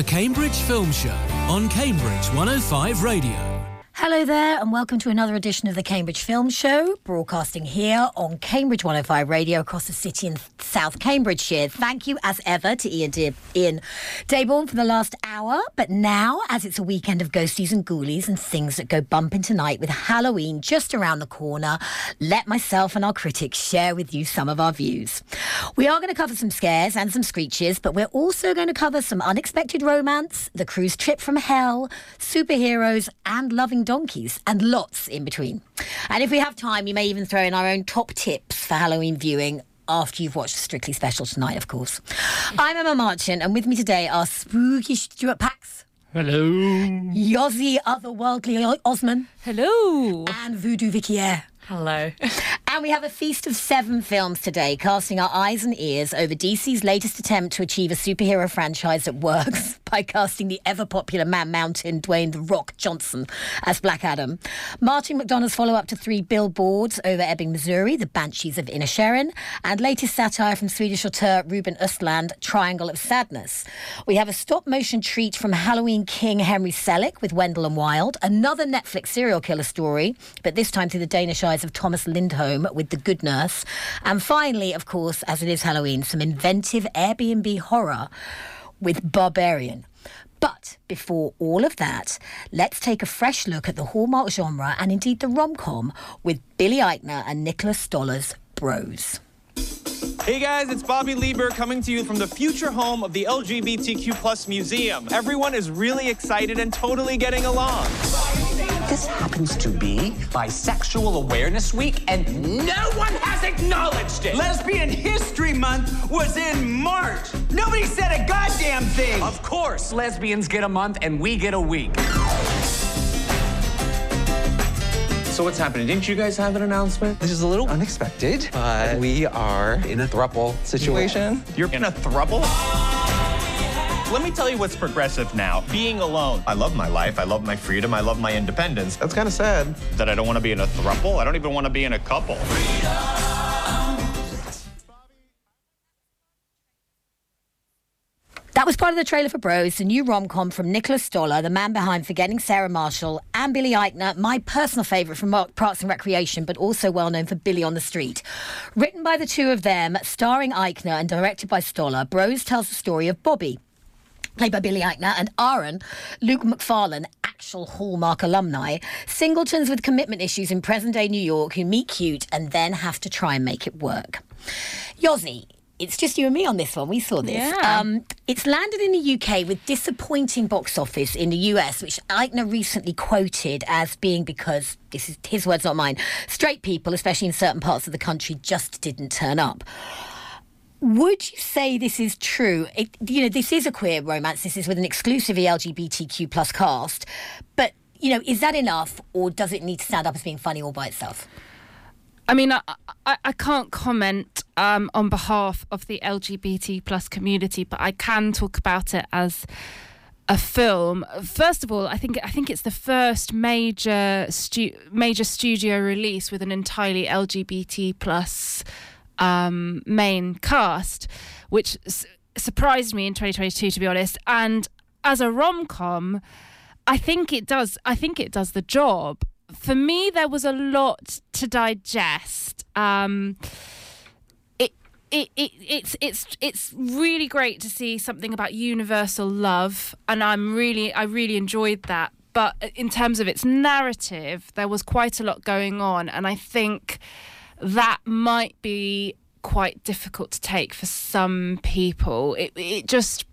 The Cambridge Film Show on Cambridge 105 Radio. Hello there, and welcome to another edition of the Cambridge Film Show, broadcasting here on Cambridge 105 Radio across the city in South Cambridgeshire. Thank you, as ever, to Ian, De- Ian Dayborn for the last hour. But now, as it's a weekend of ghosties and ghoulies and things that go bumping tonight with Halloween just around the corner, let myself and our critics share with you some of our views. We are going to cover some scares and some screeches, but we're also going to cover some unexpected romance, the cruise trip from hell, superheroes, and loving donkeys, and lots in between. And if we have time, we may even throw in our own top tips for Halloween viewing after you've watched Strictly Special tonight, of course. I'm Emma Marchant, and with me today are spooky Stuart Pax. Hello. Yozzy Otherworldly Osman. Hello. And Voodoo Vicky Air. Hello. And we have a feast of seven films today, casting our eyes and ears over DC's latest attempt to achieve a superhero franchise that works by casting the ever popular Man Mountain Dwayne The Rock Johnson as Black Adam. Martin McDonagh's follow up to three billboards over Ebbing, Missouri, The Banshees of Inisherin, and latest satire from Swedish auteur Ruben Östlund, Triangle of Sadness. We have a stop motion treat from Halloween King Henry Selick with Wendell and Wild, another Netflix serial killer story, but this time through the Danish eyes of Thomas Lindholm with The Good Nurse. And finally, of course, as it is Halloween, some inventive Airbnb horror with Barbarian. But before all of that, let's take a fresh look at the Hallmark genre and indeed the rom com with Billy Eichner and Nicholas Stoller's Bros. Hey guys, it's Bobby Lieber coming to you from the future home of the LGBTQ plus museum. Everyone is really excited and totally getting along. This happens to be Bisexual Awareness Week, and no one has acknowledged it. Lesbian History Month was in March. Nobody said a goddamn thing. Of course, lesbians get a month and we get a week. So what's happening? Didn't you guys have an announcement? This is a little unexpected, but we are in a thruple situation. You're in a throuple? Let me tell you what's progressive now. Being alone. I love my life. I love my freedom. I love my independence. That's kind of sad. That I don't want to be in a throuple. I don't even want to be in a couple. That was part of the trailer for Bros, the new rom com from Nicholas Stoller, the man behind Forgetting Sarah Marshall, and Billy Eichner, my personal favourite from Parks and Recreation, but also well known for Billy on the Street. Written by the two of them, starring Eichner and directed by Stoller, Bros tells the story of Bobby, played by Billy Eichner, and Aaron, Luke Macfarlane, actual Hallmark alumni, singletons with commitment issues in present day New York who meet cute and then have to try and make it work. Yozzy, it's just you and me on this one. We saw this. Yeah. Um, it's landed in the UK with disappointing box office in the US, which Eichner recently quoted as being because, this is his words, not mine, straight people, especially in certain parts of the country, just didn't turn up. Would you say this is true? It, you know, this is a queer romance. This is with an exclusively LGBTQ plus cast. But, you know, is that enough or does it need to stand up as being funny all by itself? I mean, I, I, I can't comment um, on behalf of the LGBT plus community, but I can talk about it as a film. First of all, I think I think it's the first major stu- major studio release with an entirely LGBT plus um, main cast, which surprised me in 2022, to be honest. And as a rom com, I think it does. I think it does the job. For me, there was a lot to digest. Um, it, it, it, it's it's it's really great to see something about universal love, and I'm really I really enjoyed that. But in terms of its narrative, there was quite a lot going on, and I think that might be quite difficult to take for some people. It it just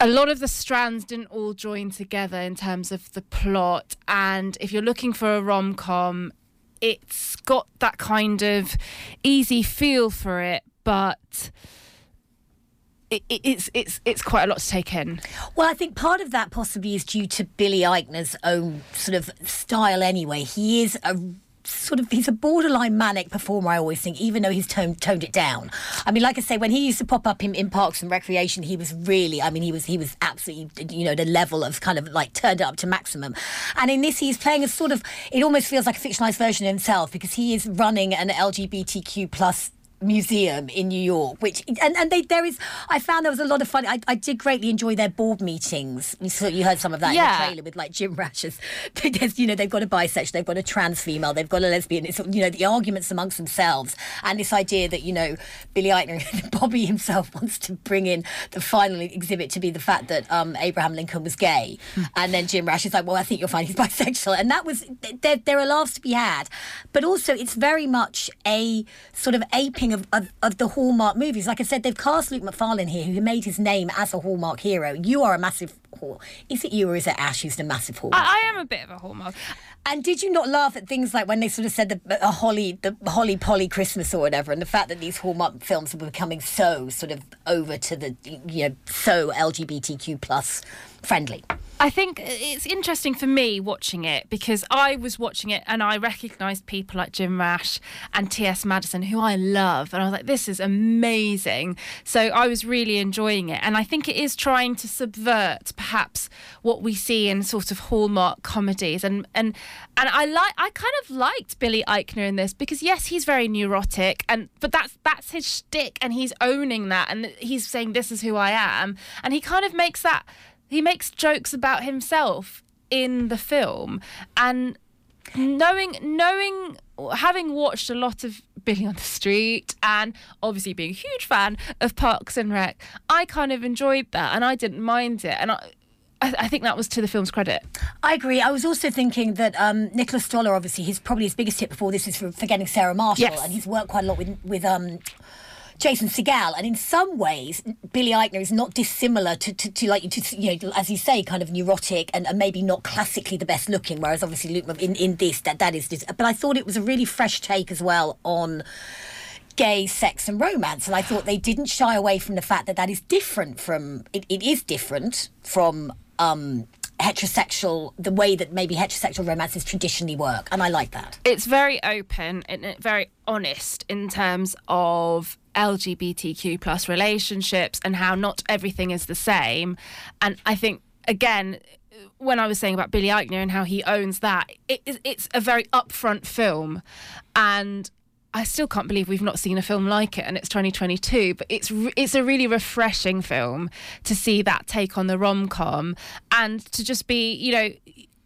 a lot of the strands didn't all join together in terms of the plot. And if you're looking for a rom com, it's got that kind of easy feel for it, but it, it, it's it's it's quite a lot to take in. Well, I think part of that possibly is due to Billy Eichner's own sort of style. Anyway, he is a sort of he's a borderline manic performer. I always think, even though he's toned toned it down. I mean, like I say, when he used to pop up in, in Parks and Recreation, he was really, I mean, he was he was absolutely, you know, the level of kind of like turned up to maximum. And in this, he's playing a sort of, it almost feels like a fictionalized version of himself because he is running an LGBTQ plus museum in New York, which and, and they there is I found there was a lot of fun. I, I did greatly enjoy their board meetings. You saw you heard some of that in Yeah. the trailer with like Jim Rash's. There's, you know they've got a bisexual, they've got a trans female, they've got a lesbian. It's you know the arguments amongst themselves and this idea that you know Billy Eichner, Bobby himself wants to bring in the final exhibit to be the fact that um, Abraham Lincoln was gay, and then Jim Rash is like, well, I think you'll find he's bisexual, and that was there. There are laughs to be had, but also it's very much a sort of aping of, of, of the Hallmark movies. Like I said, they've cast Luke Macfarlane here, who made his name as a Hallmark hero. You are a massive. Is it you or is it Ash who's the massive Hallmark? I, I am a bit of a whore hallmark. And did you not laugh at things like when they sort of said the a holly, the holly polly Christmas or whatever, and the fact that these whore Hallmark films were becoming so sort of over to the you know so LGBTQ plus friendly. I think it's interesting for me watching it because I was watching it and I recognised people like Jim Rash and T.S. Madison, who I love. And I was like, this is amazing. So I was really enjoying it. And I think it is trying to subvert perhaps what we see in sort of Hallmark comedies. And, and, and I like, I kind of liked Billy Eichner in this because, yes, he's very neurotic, and but that's, that's his shtick and he's owning that. And he's saying, this is who I am. And he kind of makes that he makes jokes about himself in the film and knowing knowing having watched a lot of Billy on the Street and obviously being a huge fan of Parks and Rec I kind of enjoyed that and I didn't mind it and I I, I think that was to the film's credit. I agree. I was also thinking that um, Nicholas Stoller, obviously, his probably his biggest hit before this is for Forgetting Sarah Marshall, Yes. and he's worked quite a lot with with um, Jason Segel. And in some ways, Billy Eichner is not dissimilar to, to, to like to, you know, as you say, kind of neurotic and, and maybe not classically the best looking. Whereas obviously Luke in in this that that is. But I thought it was a really fresh take as well on gay sex and romance and i thought they didn't shy away from the fact that that is different from it, it is different from um heterosexual the way that maybe heterosexual romances traditionally work and i like that it's very open and very honest in terms of LGBTQ plus relationships and how not everything is the same. And I think again, when I was saying about Billy Eichner and how he owns that, it's a very upfront film, and I still can't believe we've not seen a film like it, and it's 2022. But it's re- it's a really refreshing film to see that take on the rom com, and to just be, you know.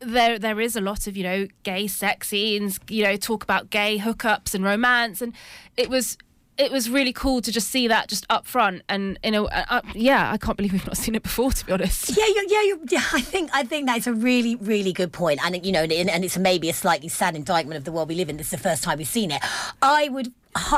There, there is a lot of you know gay sex scenes, you know, talk about gay hookups and romance, and it was it was really cool to just see that just up front and you know uh, yeah i can't believe we've not seen it before to be honest. Yeah yeah, you yeah i think i think that's a really really good point. And you know and, and it's maybe a slightly sad indictment of the world we live in. This is the first time we've seen it. I would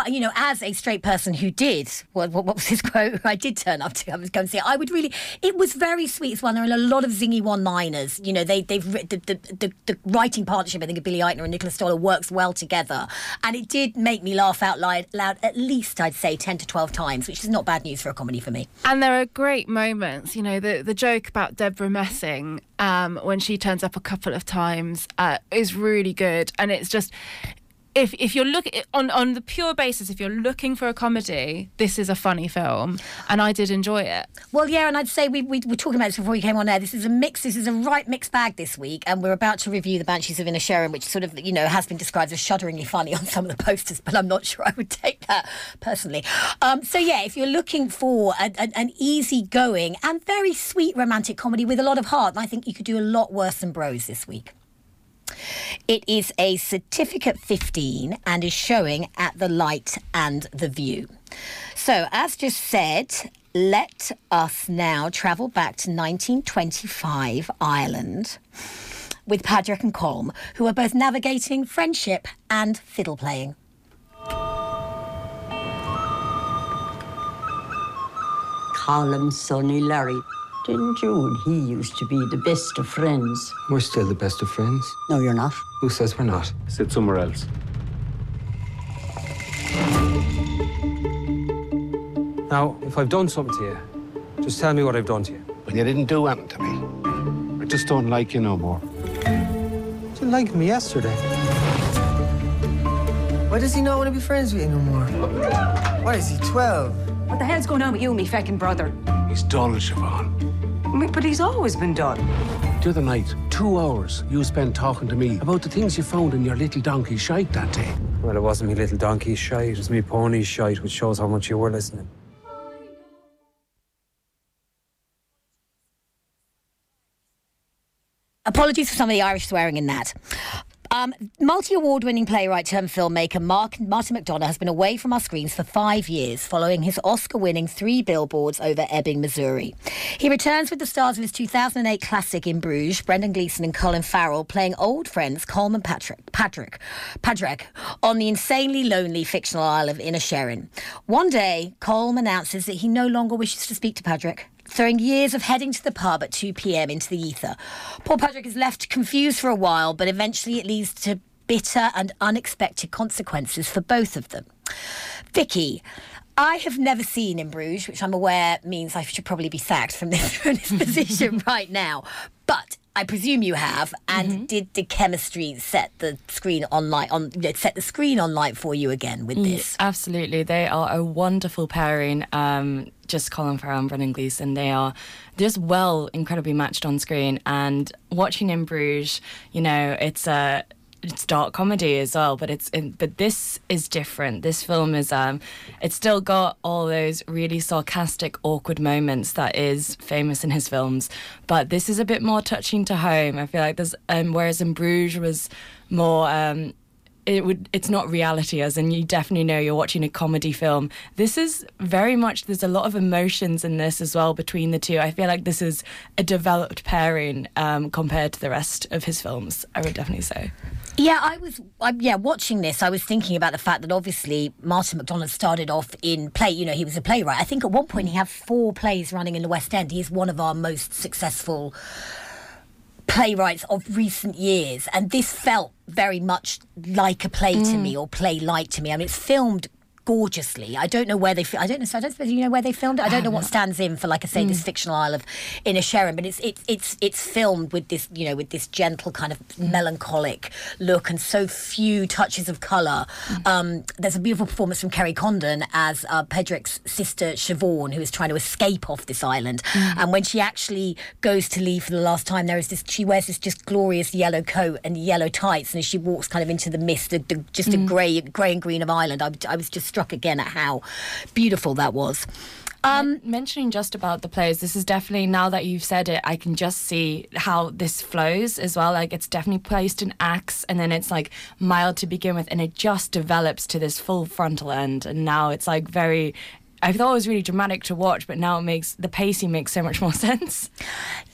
you know as a straight person who did what, what, what was his quote? I did turn up to go and see it. I would really it was very sweet as well. There are a lot of zingy one liners you know they they've the, the, the, the writing partnership i think of billy eichner and nicholas stoller works well together. And it did make me laugh out loud, loud at least i'd say 10 to 12 times which is not bad news for a comedy for me. And there are great moments you know the the joke about deborah messing um, when she turns up a couple of times uh, is really good. And it's just if if you're looking on on the pure basis if you're looking for a comedy this is a funny film and i did enjoy it Well, yeah, and I'd say we, we were talking about this before we came on air. This is a mix. This is a right mixed bag this week, and we're about to review the Banshees of Inisherin, which sort of you know has been described as shudderingly funny on some of the posters, but I'm not sure I would take that personally. Um, so yeah, if you're looking for a, a, an easygoing and very sweet romantic comedy with a lot of heart, I think you could do a lot worse than Bros this week. It is a certificate 15 and is showing at the light and the view. So, as just said, let us now travel back to 1925 Ireland with Padraig and Colm, who are both navigating friendship and fiddle playing. Colin, Sonny, Larry. Didn't you and he used to be the best of friends? We're still the best of friends. No, you're not. Who says we're not? Sit somewhere else. Now, if I've done something to you, just tell me what I've done to you. But you didn't do anything to me. I just don't like you no more. You didn't me yesterday. Why does he not want to be friends with you no more? Why is he, 12? What the hell's going on with you, me feckin' brother? He's dull, Siobhan. I mean, but he's always been done. The other night, two hours you spent talking to me about the things you found in your little donkey shite that day. Well, it wasn't me little donkey shite, it was me pony shite, which shows how much you were listening. Apologies for some of the Irish swearing in that. Um, Multi award winning playwright turned filmmaker Mark, Martin McDonagh has been away from our screens for five years following his Oscar winning three billboards over Ebbing, Missouri. He returns with the stars of his 2008 classic in Bruges, Brendan Gleeson and Colin Farrell, playing old friends Colm and Patrick, Patrick, Patrick on the insanely lonely fictional isle of Inisherin. One day, Colm announces that he no longer wishes to speak to Patrick throwing years of heading to the pub at 2 pm into the ether. Poor Patrick is left confused for a while, but eventually it leads to bitter and unexpected consequences for both of them. Vicky, I have never seen in Bruges, which I'm aware means I should probably be sacked from this position right now. But I presume you have. And mm-hmm. did the chemistry set the screen on light on set the screen on light for you again with this? absolutely, they are a wonderful pairing. Um, just Colin Farrell and Brendan Gleeson. They are just well, incredibly matched on screen. And watching in Bruges, you know, it's a it's dark comedy as well, but it's in, but this is different. This film is um, it's still got all those really sarcastic, awkward moments that is famous in his films, but this is a bit more touching to home. I feel like there's um, whereas in Bruges was more um, it would it's not reality as and you definitely know you're watching a comedy film. This is very much there's a lot of emotions in this as well between the two. I feel like this is a developed pairing um, compared to the rest of his films i would definitely say. Yeah i was I, yeah watching this i was thinking about the fact that obviously martin mcdonagh started off in play you know he was a playwright. I think at one point he had four plays running in the west end. He is one of our most successful playwrights of recent years, and this felt very much like a play mm. to me or play like to me. I mean, it's filmed gorgeously. I don't know where they. I don't know. I don't suppose you know where they filmed it. I don't know what stands in for, like I say, mm. this fictional isle of Inisherin, but it's it's it's it's filmed with this, you know, with this gentle kind of melancholic look and so few touches of color. Mm. Um, there's a beautiful performance from Kerry Condon as uh, Pedrick's sister Siobhan, who is trying to escape off this island, mm. and when she actually goes to leave for the last time, there is this. She wears this just glorious yellow coat and yellow tights, and as she walks kind of into the mist, the, the, just a mm. grey grey and green of Ireland, I, I was just struck again at how beautiful that was. Um, mentioning just about the plays, this is definitely now that you've said it, I can just see how this flows as well. Like it's definitely placed in acts, and then it's like mild to begin with, and it just develops to this full frontal end, and now it's like very I thought it was really dramatic to watch, but now it makes the pacing makes so much more sense.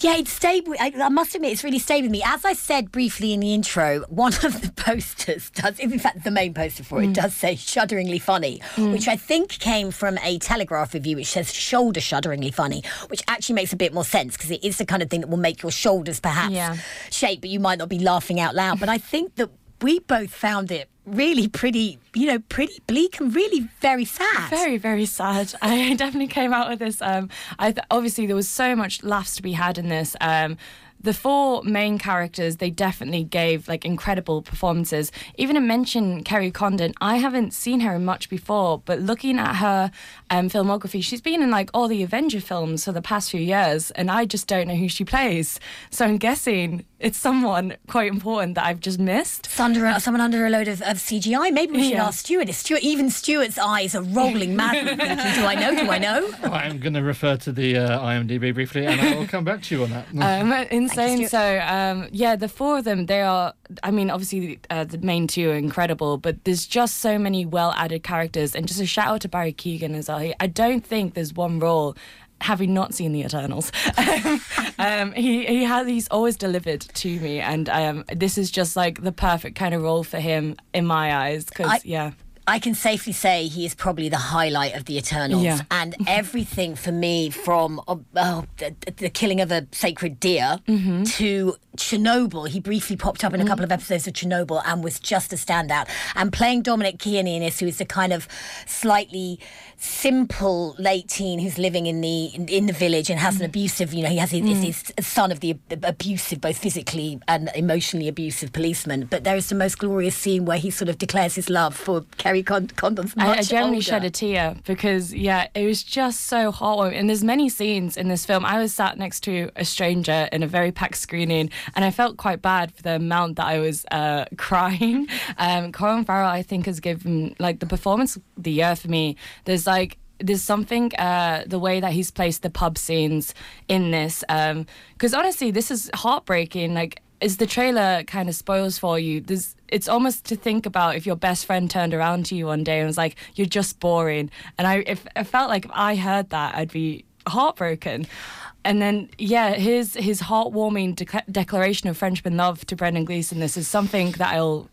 Yeah, it stayed. With, I, I, must admit, it's really stayed with me. As I said briefly in the intro, one of the posters does, in fact, the main poster for it mm. does say "shudderingly funny," mm. which I think came from a Telegraph review which says "shoulder shudderingly funny," which actually makes a bit more sense because it is the kind of thing that will make your shoulders perhaps yeah. shake, but you might not be laughing out loud. But I think that we both found it really pretty, you know, pretty bleak and really very sad. Very, very sad. I definitely came out with this. Um, I th- obviously there was so much laughs to be had in this. Um, the four main characters they definitely gave like incredible performances even to mention kerry condon i haven't seen her much before but looking at her um, filmography she's been in like all the avenger films for the past few years and i just don't know who she plays so i'm guessing it's someone quite important that I've just missed. It's under someone under a load of, of CGI. Maybe we should yeah. ask Stuart. Is Stuart even Stuart's eyes are rolling madly thinking, do I know? Do I know? I'm going to refer to the uh, IMDb briefly, and I will come back to you on that. Um, insane. You, so um, yeah, the four of them, they are. I mean, obviously uh, the main two are incredible, but there's just so many well added characters, and just a shout out to Barry Keoghan as well. I don't think there's one role having not seen the Eternals, um, he he has he's always delivered to me, and um, this is just like the perfect kind of role for him in my eyes. Because yeah. I can safely say he is probably the highlight of the Eternals, yeah. and everything for me from oh, oh, the, the, killing of a sacred deer mm-hmm. to Chernobyl. He briefly popped up in a couple of episodes of Chernobyl and was just a standout. And playing Dominic Kearney in this, who is the kind of slightly simple late teen who's living in the in, in the village and has an mm. abusive, you know, he has his, mm. his son of the abusive, both physically and emotionally abusive policeman. But there is the most glorious scene where he sort of declares his love for Kerry Con- Condon's much I, I generally older. shed a tear because yeah, it was just so heartwarming. And there's many scenes in this film. I was sat next to a stranger in a very packed screening, and I felt quite bad for the amount that I was uh, crying. Um, Colin Farrell, I think, has given like the performance of the year for me. There's like there's something uh, the way that he's placed the pub scenes in this because honestly this is heartbreaking like as the trailer kind of spoils for you. There's it's almost to think about if your best friend turned around to you one day and was like you're just boring. And i if i felt like if i heard that i'd be heartbroken. And then yeah his his heartwarming de- declaration of friendship and love to brendan gleeson this is something that i'll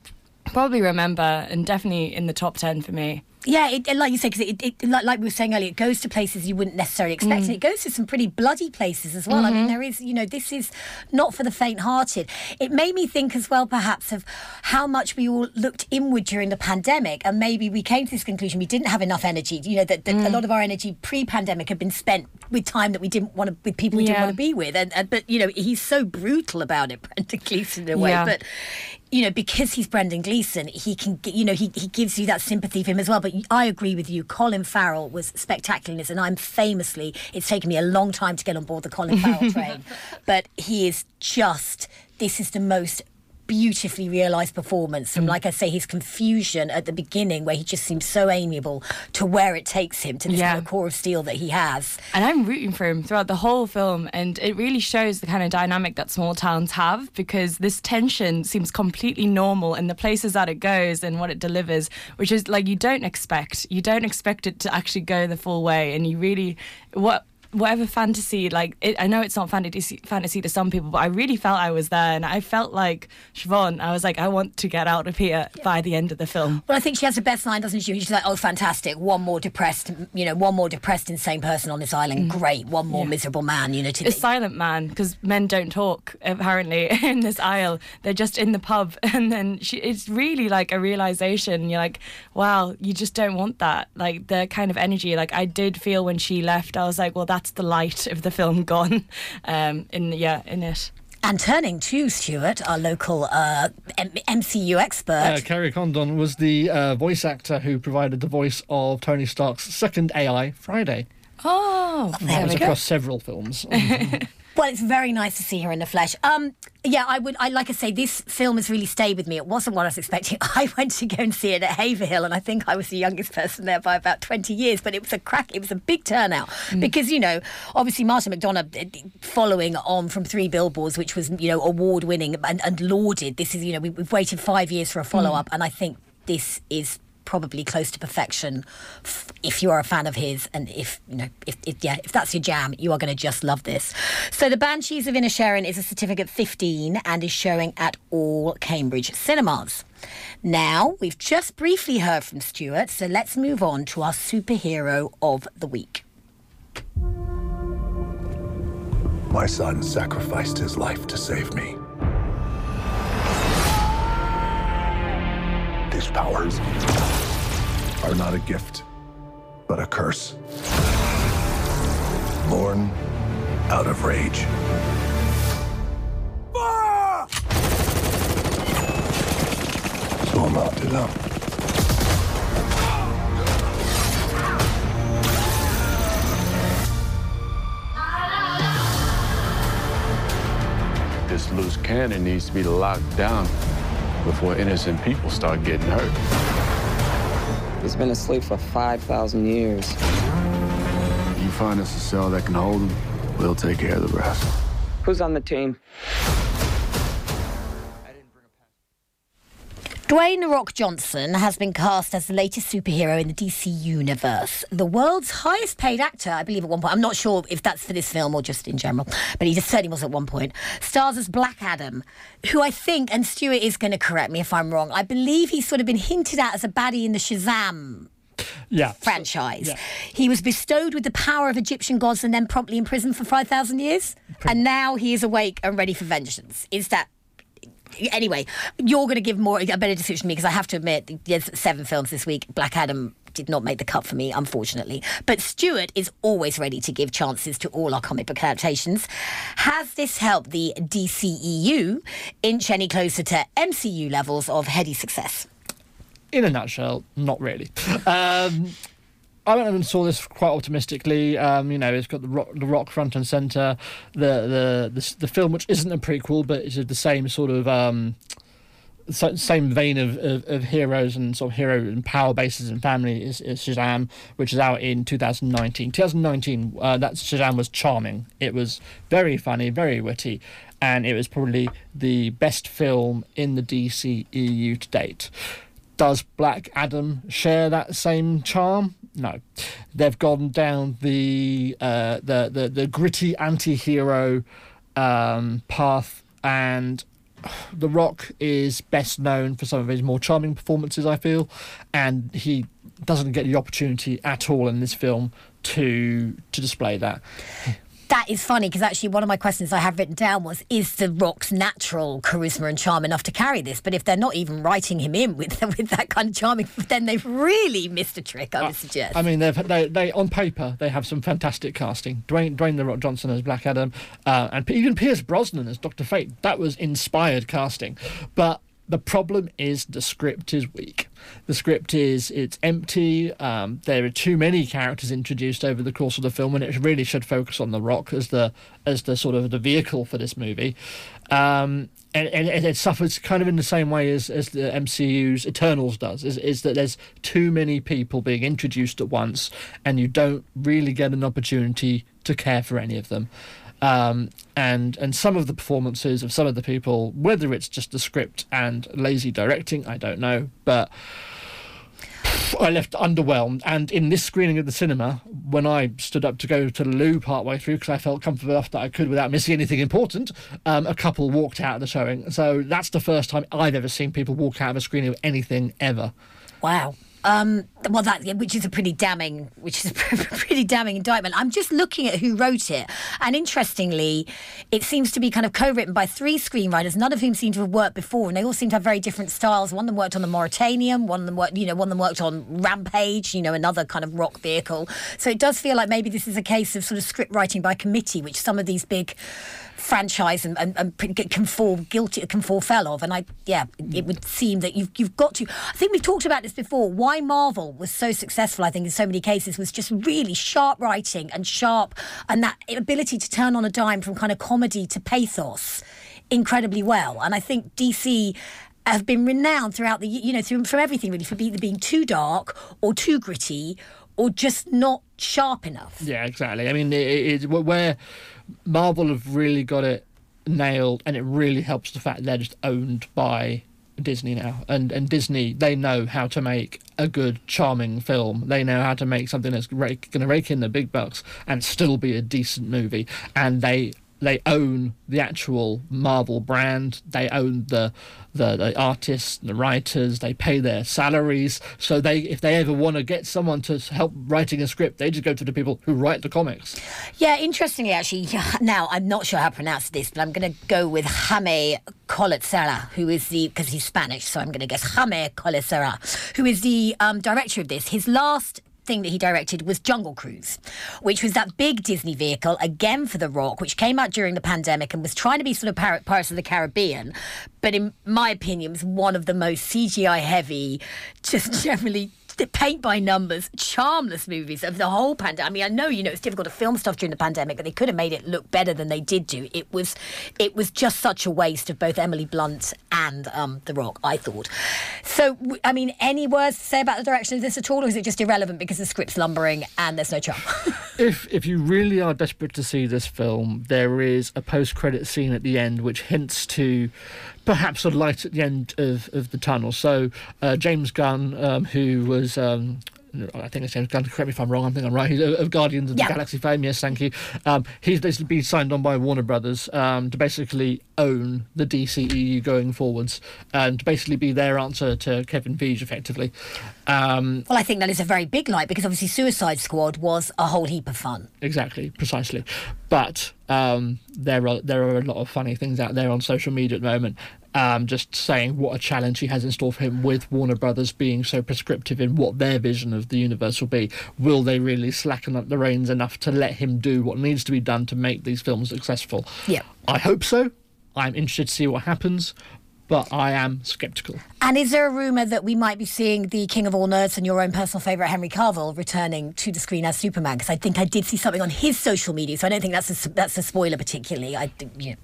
probably remember and definitely in the top 10 for me Yeah, it, like you say, because it, it, like, like we were saying earlier, it goes to places you wouldn't necessarily expect, Mm. and it goes to some pretty bloody places as well. I mean, Mhm. there is, you know, this is not for the faint-hearted. It made me think as well, perhaps, of how much we all looked inward during the pandemic, and maybe we came to this conclusion we didn't have enough energy. You know, that, that Mm. a lot of our energy pre-pandemic had been spent with time that we didn't want to, with people we didn't want to be with, and, and but you know, he's so brutal about it, Brendan Gleeson, in a way, Yeah. but you know, because he's Brendan Gleeson, he can, you know, he, he gives you that sympathy for him as well. But I agree with you. Colin Farrell was spectacular in this, and I'm famously, it's taken me a long time to get on board the Colin Farrell train, but he is just, this is the most beautifully realised performance from, mm. like I say, his confusion at the beginning, where he just seems so amiable, to where it takes him to this Yeah. kind of core of steel that he has. And I'm rooting for him throughout the whole film. And it really shows the kind of dynamic that small towns have because this tension seems completely normal in the places that it goes and what it delivers, which is like you don't expect. You don't expect it to actually go the full way. And you really, what. Whatever fantasy, like it, I know it's not fantasy fantasy to some people, but I really felt I was there, and I felt like Siobhan. I was like, I want to get out of here by the end of the film. Well, I think she has the best line, doesn't she? She's like, "Oh, fantastic! One more depressed, you know, one more depressed, insane person on this island. Mm. Great. One more miserable man, you know." To a silent man because men don't talk apparently in this aisle they're just in the pub and then she, it's really like a realization you're like wow you just don't want that like the kind of energy like i did feel when she left i was like well that's the light of the film gone um in yeah in it And turning to Stuart, our local uh, M- MCU expert. Uh, Kerry Condon was the uh, voice actor who provided the voice of Tony Stark's second AI, Friday. oh That there was we go. across several films. Well, it's very nice to see her in the flesh. Um, yeah, I would. I like I say, this film has really stayed with me. It wasn't what I was expecting. I went to go and see it at Haverhill, and I think I was the youngest person there by about twenty years. But it was a crack. It was a big turnout because you know, obviously Martin McDonagh, uh, following on from Three Billboards, which was you know award winning and, and lauded. This is you know we, we've waited five years for a follow up, and I think this is probably close to perfection if you are a fan of his and if you know if, if yeah if that's your jam you are going to just love this. So the banshees of Inisherin is a certificate 15 and is showing at all cambridge cinemas. Now we've just briefly heard from stuart so let's move on to our superhero of the week. My son sacrificed his life to save me. These powers are not a gift, but a curse. Born out of rage. Ah! So I'm opted up. This loose cannon needs to be locked down before innocent people start getting hurt. He's been asleep for 5,000 years. You find us a cell that can hold him, we'll take care of the rest. Who's on the team? Dwayne The Rock Johnson has been cast as the latest superhero in the DC universe. The world's highest paid actor, I believe, at one point. I'm not sure if that's for this film or just in general, but he just certainly was at one point. Stars as Black Adam, who I think, and Stuart is going to correct me if I'm wrong, I believe he's sort of been hinted at as a baddie in the Shazam yeah. franchise. Yeah. He was bestowed with the power of Egyptian gods and then promptly imprisoned for 5,000 years. And now he is awake and ready for vengeance. Is that. Anyway, you're going to give more a better description to me because I have to admit, there's seven films this week. Black Adam did not make the cut for me, unfortunately. But Stuart is always ready to give chances to all our comic book adaptations. Has this helped the DCEU inch any closer to MCU levels of heady success? in a nutshell, not really. Um, I went and saw this quite optimistically. Um, you know, it's got the rock, the rock front and center. The, the the the film, which isn't a prequel, but it's the same sort of um, same vein of, of, of heroes and sort of hero and power bases and family is, is Shazam, which is out in 2019. 2019, uh, that Shazam was charming. It was very funny, very witty, and it was probably the best film in the DCEU to date. Does Black Adam share that same charm? No, they've gone down the uh, the, the the gritty anti-hero um, path, and The Rock is best known for some of his more charming performances. I feel, and he doesn't get the opportunity at all in this film to to display that. That is funny because actually one of my questions I have written down was is The Rock's natural charisma and charm enough to carry this? But if they're not even writing him in with with that kind of charming, then they've really missed a trick. I would suggest. I mean, they've, they they on paper they have some fantastic casting. Dwayne Dwayne the Rock Johnson as Black Adam, uh, and even Pierce Brosnan as Doctor Fate. That was inspired casting, but the problem is the script is weak. The script is it's empty. Um, there are too many characters introduced over the course of the film, and it really should focus on the Rock as the as the sort of the vehicle for this movie. Um, and, and it suffers kind of in the same way as, as the MCU's Eternals does, is, is that there's too many people being introduced at once, and you don't really get an opportunity to care for any of them. Um, and and some of the performances of some of the people, whether it's just the script and lazy directing, I don't know, but I left underwhelmed. And in this screening at the cinema, when I stood up to go to the loo partway through because I felt comfortable enough that I could without missing anything important, um, a couple walked out of the showing. So that's the first time I've ever seen people walk out of a screening of anything ever. Wow. Um, well, that which is a pretty damning, which is a pretty damning indictment. I'm just looking at who wrote it, and interestingly, it seems to be kind of co-written by three screenwriters, none of whom seem to have worked before, and they all seem to have very different styles. One of them worked on the Mauritanian, one of them worked, you know, one of them worked on Rampage, you know, another kind of rock vehicle. So it does feel like maybe this is a case of sort of script writing by committee, which some of these big franchise and, and, and can fall guilty can fall fell of and I yeah it would seem that you've you've got to I think we've talked about this before why Marvel was so successful I think in so many cases was just really sharp writing and sharp and that ability to turn on a dime from kind of comedy to pathos incredibly well. And I think DC have been renowned throughout the you know through, from everything really for either being too dark or too gritty or just not sharp enough Yeah, exactly. I mean, it, it, where Marvel have really got it nailed, and it really helps the fact that they're just owned by Disney now, and and Disney they know how to make a good, charming film. They know how to make something that's going to rake in the big bucks and still be a decent movie, and they they own the actual Marvel brand. They own the, the the artists, the writers. They pay their salaries. So they, if they ever want to get someone to help writing a script, they just go to the people who write the comics. Yeah, interestingly, actually, now I'm not sure how to pronounce this, but I'm going to go with Jaime Collet-Serra, who is the because he's Spanish, so I'm going to guess Jaime Collet-Serra, who is the um, director of this. His last thing that he directed was Jungle Cruise, which was that big Disney vehicle, again for The Rock, which came out during the pandemic and was trying to be sort of Pirates of the Caribbean, but in my opinion, was one of the most CGI heavy, just generally paint by numbers, charmless movies of the whole pandemic. I mean, I know you know it's difficult to film stuff during the pandemic, but they could have made it look better than they did do. It was, it was just such a waste of both Emily Blunt and um, The Rock. I thought. So, I mean, any words to say about the direction of this at all, or is it just irrelevant because the script's lumbering and there's no charm? if if you really are desperate to see this film, there is a post-credit scene at the end which hints to perhaps a light at the end of, of the tunnel. So uh, James Gunn, um, who was um, I think it's James Gunn. Correct me if I'm wrong. I think I'm right. He's of Guardians of Yeah. the Galaxy fame. Yes, thank you. Um, he's basically been signed on by Warner Brothers um, to basically own the DCEU going forwards and to basically be their answer to Kevin Feige, effectively. Um, well, I think that is a very big light because obviously Suicide Squad was a whole heap of fun. Exactly, precisely. But um, there are there are a lot of funny things out there on social media at the moment. Um, just saying what a challenge he has in store for him with Warner Brothers being so prescriptive in what their vision of the universe will be. Will they really slacken up the reins enough to let him do what needs to be done to make these films successful? Yeah. I hope so. I'm interested to see what happens. But I am sceptical. And is there a rumour that we might be seeing the King of All Nerds and your own personal favourite Henry Cavill returning to the screen as Superman? Because I think I did see something on his social media, so I don't think that's a, that's a spoiler particularly. I yeah.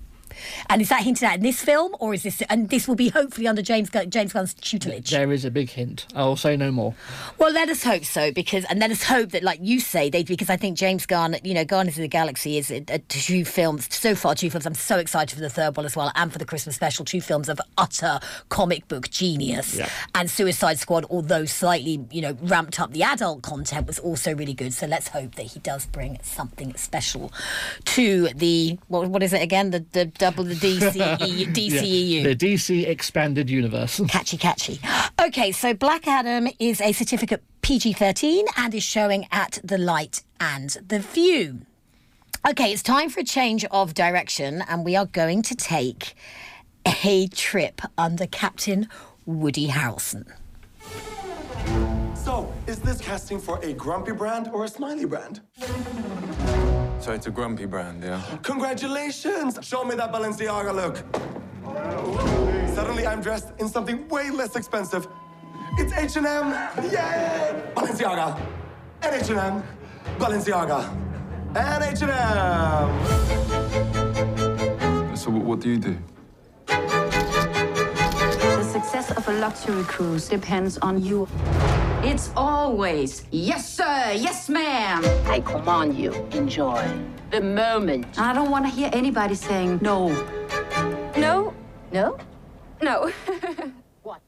And is that hinted at in this film, or is this? And this will be hopefully under James James Gunn's tutelage. There is a big hint. I'll say no more. Well, let us hope so, because and let us hope that, like you say, they because I think James Gunn, you know, Guardians of the Galaxy is a, a two films so far. Two films. I'm so excited for the third one as well, and for the Christmas special. Two films of utter comic book genius. Yeah. And Suicide Squad, although slightly, you know, ramped up the adult content, was also really good. So let's hope that he does bring something special to the what, what is it again? The the double the DCE, DCEU. Yeah, the DC Expanded Universe. Catchy, catchy. Okay, so Black Adam is a certificate PG 13 and is showing at the light and the view. Okay, it's time for a change of direction, and we are going to take a trip under Captain Woody Harrelson. So, is this casting for a grumpy brand or a smiley brand? So it's a grumpy brand, yeah? Congratulations! Show me that Balenciaga look. Suddenly I'm dressed in something way less expensive. It's H&M! Yay! Balenciaga! And H&M! Balenciaga! And H&M! So what, what do you do? The success of a luxury cruise depends on you. It's always, yes, sir, yes, ma'am. I command you, enjoy the moment. I don't want to hear anybody saying no. No? No? No. What?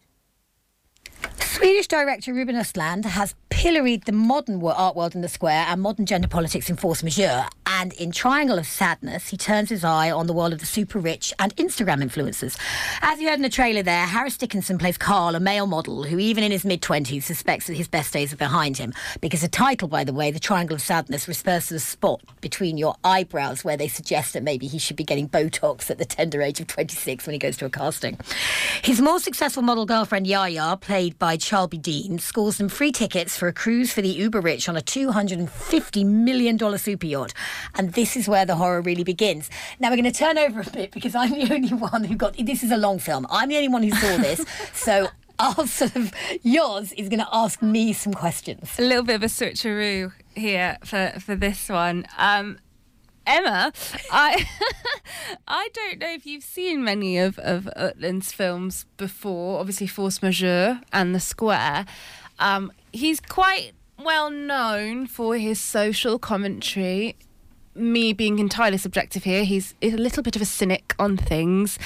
Swedish director Ruben Östlund has pilloried the modern art world in the square and modern gender politics in Force Majeure. And in Triangle of Sadness, he turns his eye on the world of the super rich and Instagram influencers. As you heard in the trailer there, Harris Dickinson plays Carl, a male model who, even in his mid 20s, suspects that his best days are behind him. Because the title, by the way, The Triangle of Sadness, refers to the spot between your eyebrows where they suggest that maybe he should be getting Botox at the tender age of 26 when he goes to a casting. His more successful model girlfriend, Yaya, played by Charlbi Dean, scores them free tickets for a cruise for the uber rich on a $250 million super yacht. And this is where the horror really begins. Now we're going to turn over a bit because I'm the only one who got this is a long film. I'm the only one who saw this. so I'll sort of yours is going to ask me some questions. A little bit of a switcheroo here for, for this one. Um, Emma, I I don't know if you've seen many of of Östlund's films before. Obviously, Force Majeure and The Square. Um, he's quite well known for his social commentary. Me being entirely subjective here, he's a little bit of a cynic on things.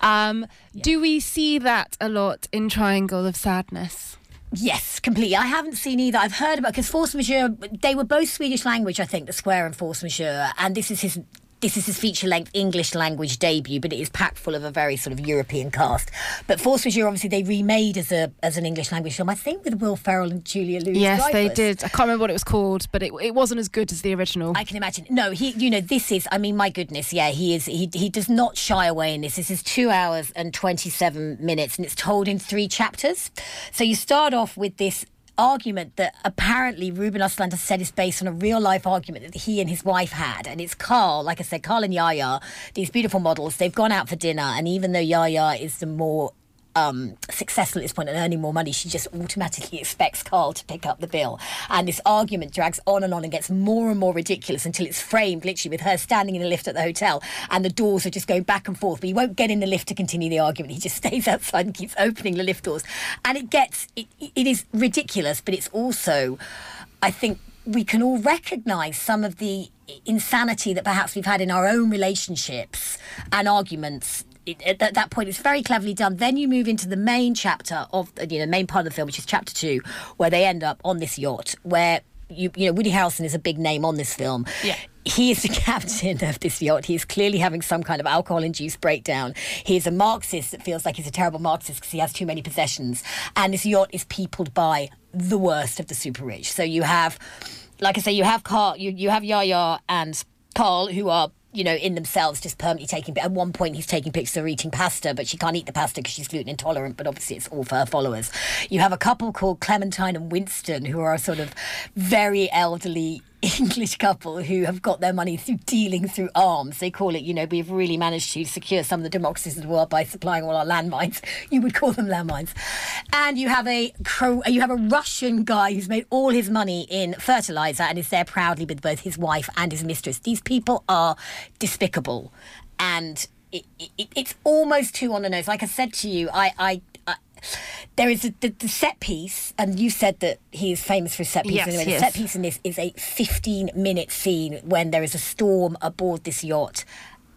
Um, Do we see that a lot in Triangle of Sadness? Yes, completely. I haven't seen either. I've heard about because Force Majeure. They were both Swedish language, I think, the Square and Force Majeure, and this is his. This is his feature-length English language debut, but it is packed full of a very sort of European cast. But Force Majeure, obviously, they remade as a as an English language film. I think with Will Ferrell and Julia Louis. Yes, they did. I can't remember what it was called, but it, it wasn't as good as the original. I can imagine. No, he, you know, this is. I mean, my goodness, yeah, he is. He he does not shy away in this. This is two hours and twenty seven minutes, and it's told in three chapters. So you start off with this argument that apparently Ruben has said is based on a real life argument that he and his wife had. And it's Carl, like I said, Carl and Yaya, these beautiful models, they've gone out for dinner. And even though Yaya is the more um, successful at this point and earning more money, she just automatically expects Carl to pick up the bill. And this argument drags on and on and gets more and more ridiculous until it's framed literally with her standing in a lift at the hotel and the doors are just going back and forth. But he won't get in the lift to continue the argument. He just stays outside and keeps opening the lift doors. And it gets, it, it is ridiculous, but it's also, I think, we can all recognise some of the insanity that perhaps we've had in our own relationships and arguments it, at that, that point, it's very cleverly done. Then you move into the main chapter of you know the main part of the film, which is chapter two, where they end up on this yacht, where you you know Woody Harrelson is a big name on this film. Yeah. He is the captain of this yacht. He is clearly having some kind of alcohol-induced breakdown. He is a Marxist that feels like he's a terrible Marxist because he has too many possessions. And this yacht is peopled by the worst of the super rich. So you have, like I say, you have Carl, you you have Yaya and Carl, who are you know, in themselves, just permanently taking. At one point, he's taking pictures of her eating pasta, but she can't eat the pasta because she's gluten intolerant. But obviously, it's all for her followers. You have a couple called Clementine and Winston, who are sort of very elderly English couple who have got their money through dealing through arms. They call it, you know, we've really managed to secure some of the democracies of the world by supplying all our landmines. You would call them landmines. And you have a you have a Russian guy who's made all his money in fertilizer and is there proudly with both his wife and his mistress. These people are despicable, and it, it, it's almost too on the nose. Like I said to you, I, I, I there is a, the, the, set piece, and you said that he is famous for set piece. Yes, anyway, yes. The set piece in this is a 15 minute scene when there is a storm aboard this yacht.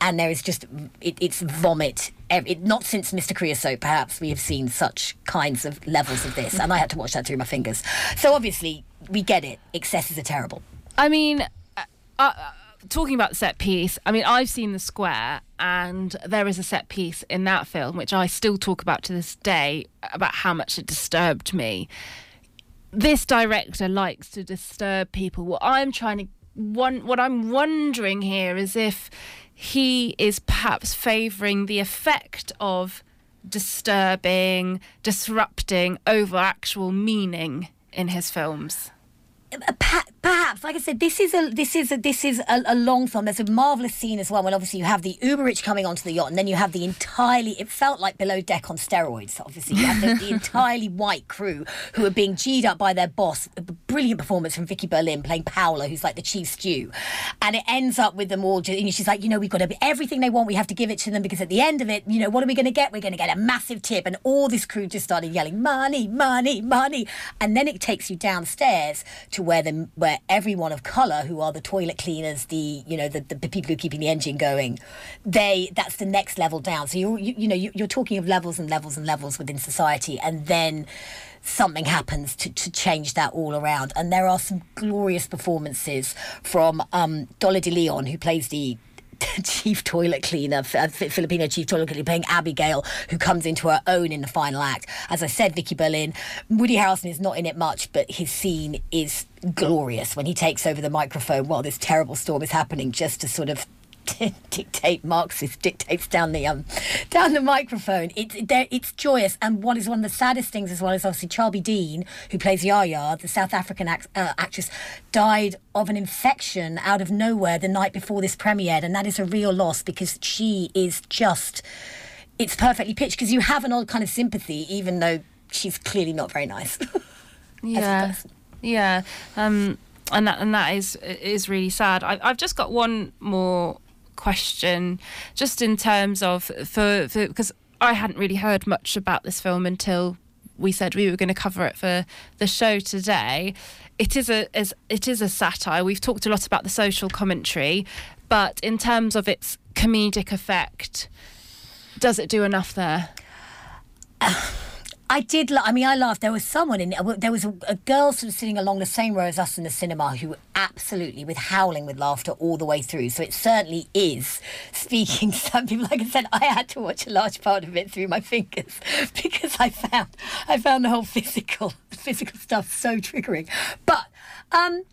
And there is just, it, it's vomit. It, not since Mr. Creosote, perhaps, we have seen such kinds of levels of this. and I had to watch that through my fingers. So obviously, we get it. Excesses are terrible. I mean, uh, uh, talking about set piece, I mean, I've seen The Square, and there is a set piece in that film which I still talk about to this day about how much it disturbed me. This director likes to disturb people. What I'm trying to one, what I'm wondering here is if he is perhaps favouring the effect of disturbing, disrupting over actual meaning in his films uh, perhaps, like I said, this is a this is a this is a, a, long film. There's a marvelous scene as well when obviously you have the uber rich coming onto the yacht, and then you have the entirely. It felt like below deck on steroids. Obviously, you have the, the entirely white crew who are being g'd up by their boss. A brilliant performance from Vicki Berlin playing Paola, who's like the chief stew, and it ends up with them all. And she's like, you know, we've got to everything they want. We have to give it to them because at the end of it, you know, what are we going to get? We're going to get a massive tip, and all this crew just started yelling, money, money, money, and then it takes you downstairs to where the where everyone of colour, who are the toilet cleaners, the you know the, the, people who are keeping the engine going, they that's the next level down. So you're you, you know you, you're talking of levels and levels and levels within society, and then something happens to, to change that all around. And there are some glorious performances from um, Dolly De Leon, who plays the chief toilet cleaner, uh, Filipino chief toilet cleaner, playing Abigail, who comes into her own in the final act. As I said, Vicki Berlin, Woody Harrelson is not in it much, but his scene is glorious when he takes over the microphone while this terrible storm is happening, just to sort of dictate Marxist dictates down the um down the microphone. It's it's joyous, and what is one of the saddest things as well is obviously Charlbi Dean, who plays Yaya, the South African act, uh, actress, died of an infection out of nowhere the night before this premiered, and that is a real loss because she is just it's perfectly pitched because you have an odd kind of sympathy, even though she's clearly not very nice. yeah, yeah. Um, and that and that is is really sad. I, I've just got one more question, just in terms of for because I hadn't really heard much about this film until we said we were going to cover it for the show today. It is a is it is a satire. We've talked a lot about the social commentary, but in terms of its comedic effect, does it do enough there? I did. I mean, I laughed. There was someone in. There was a, a, girl sort of sitting along the same row as us in the cinema who absolutely with howling with laughter all the way through. So it certainly is speaking to some people. Like I said, I had to watch a large part of it through my fingers because I found I found the whole physical physical stuff so triggering. But um,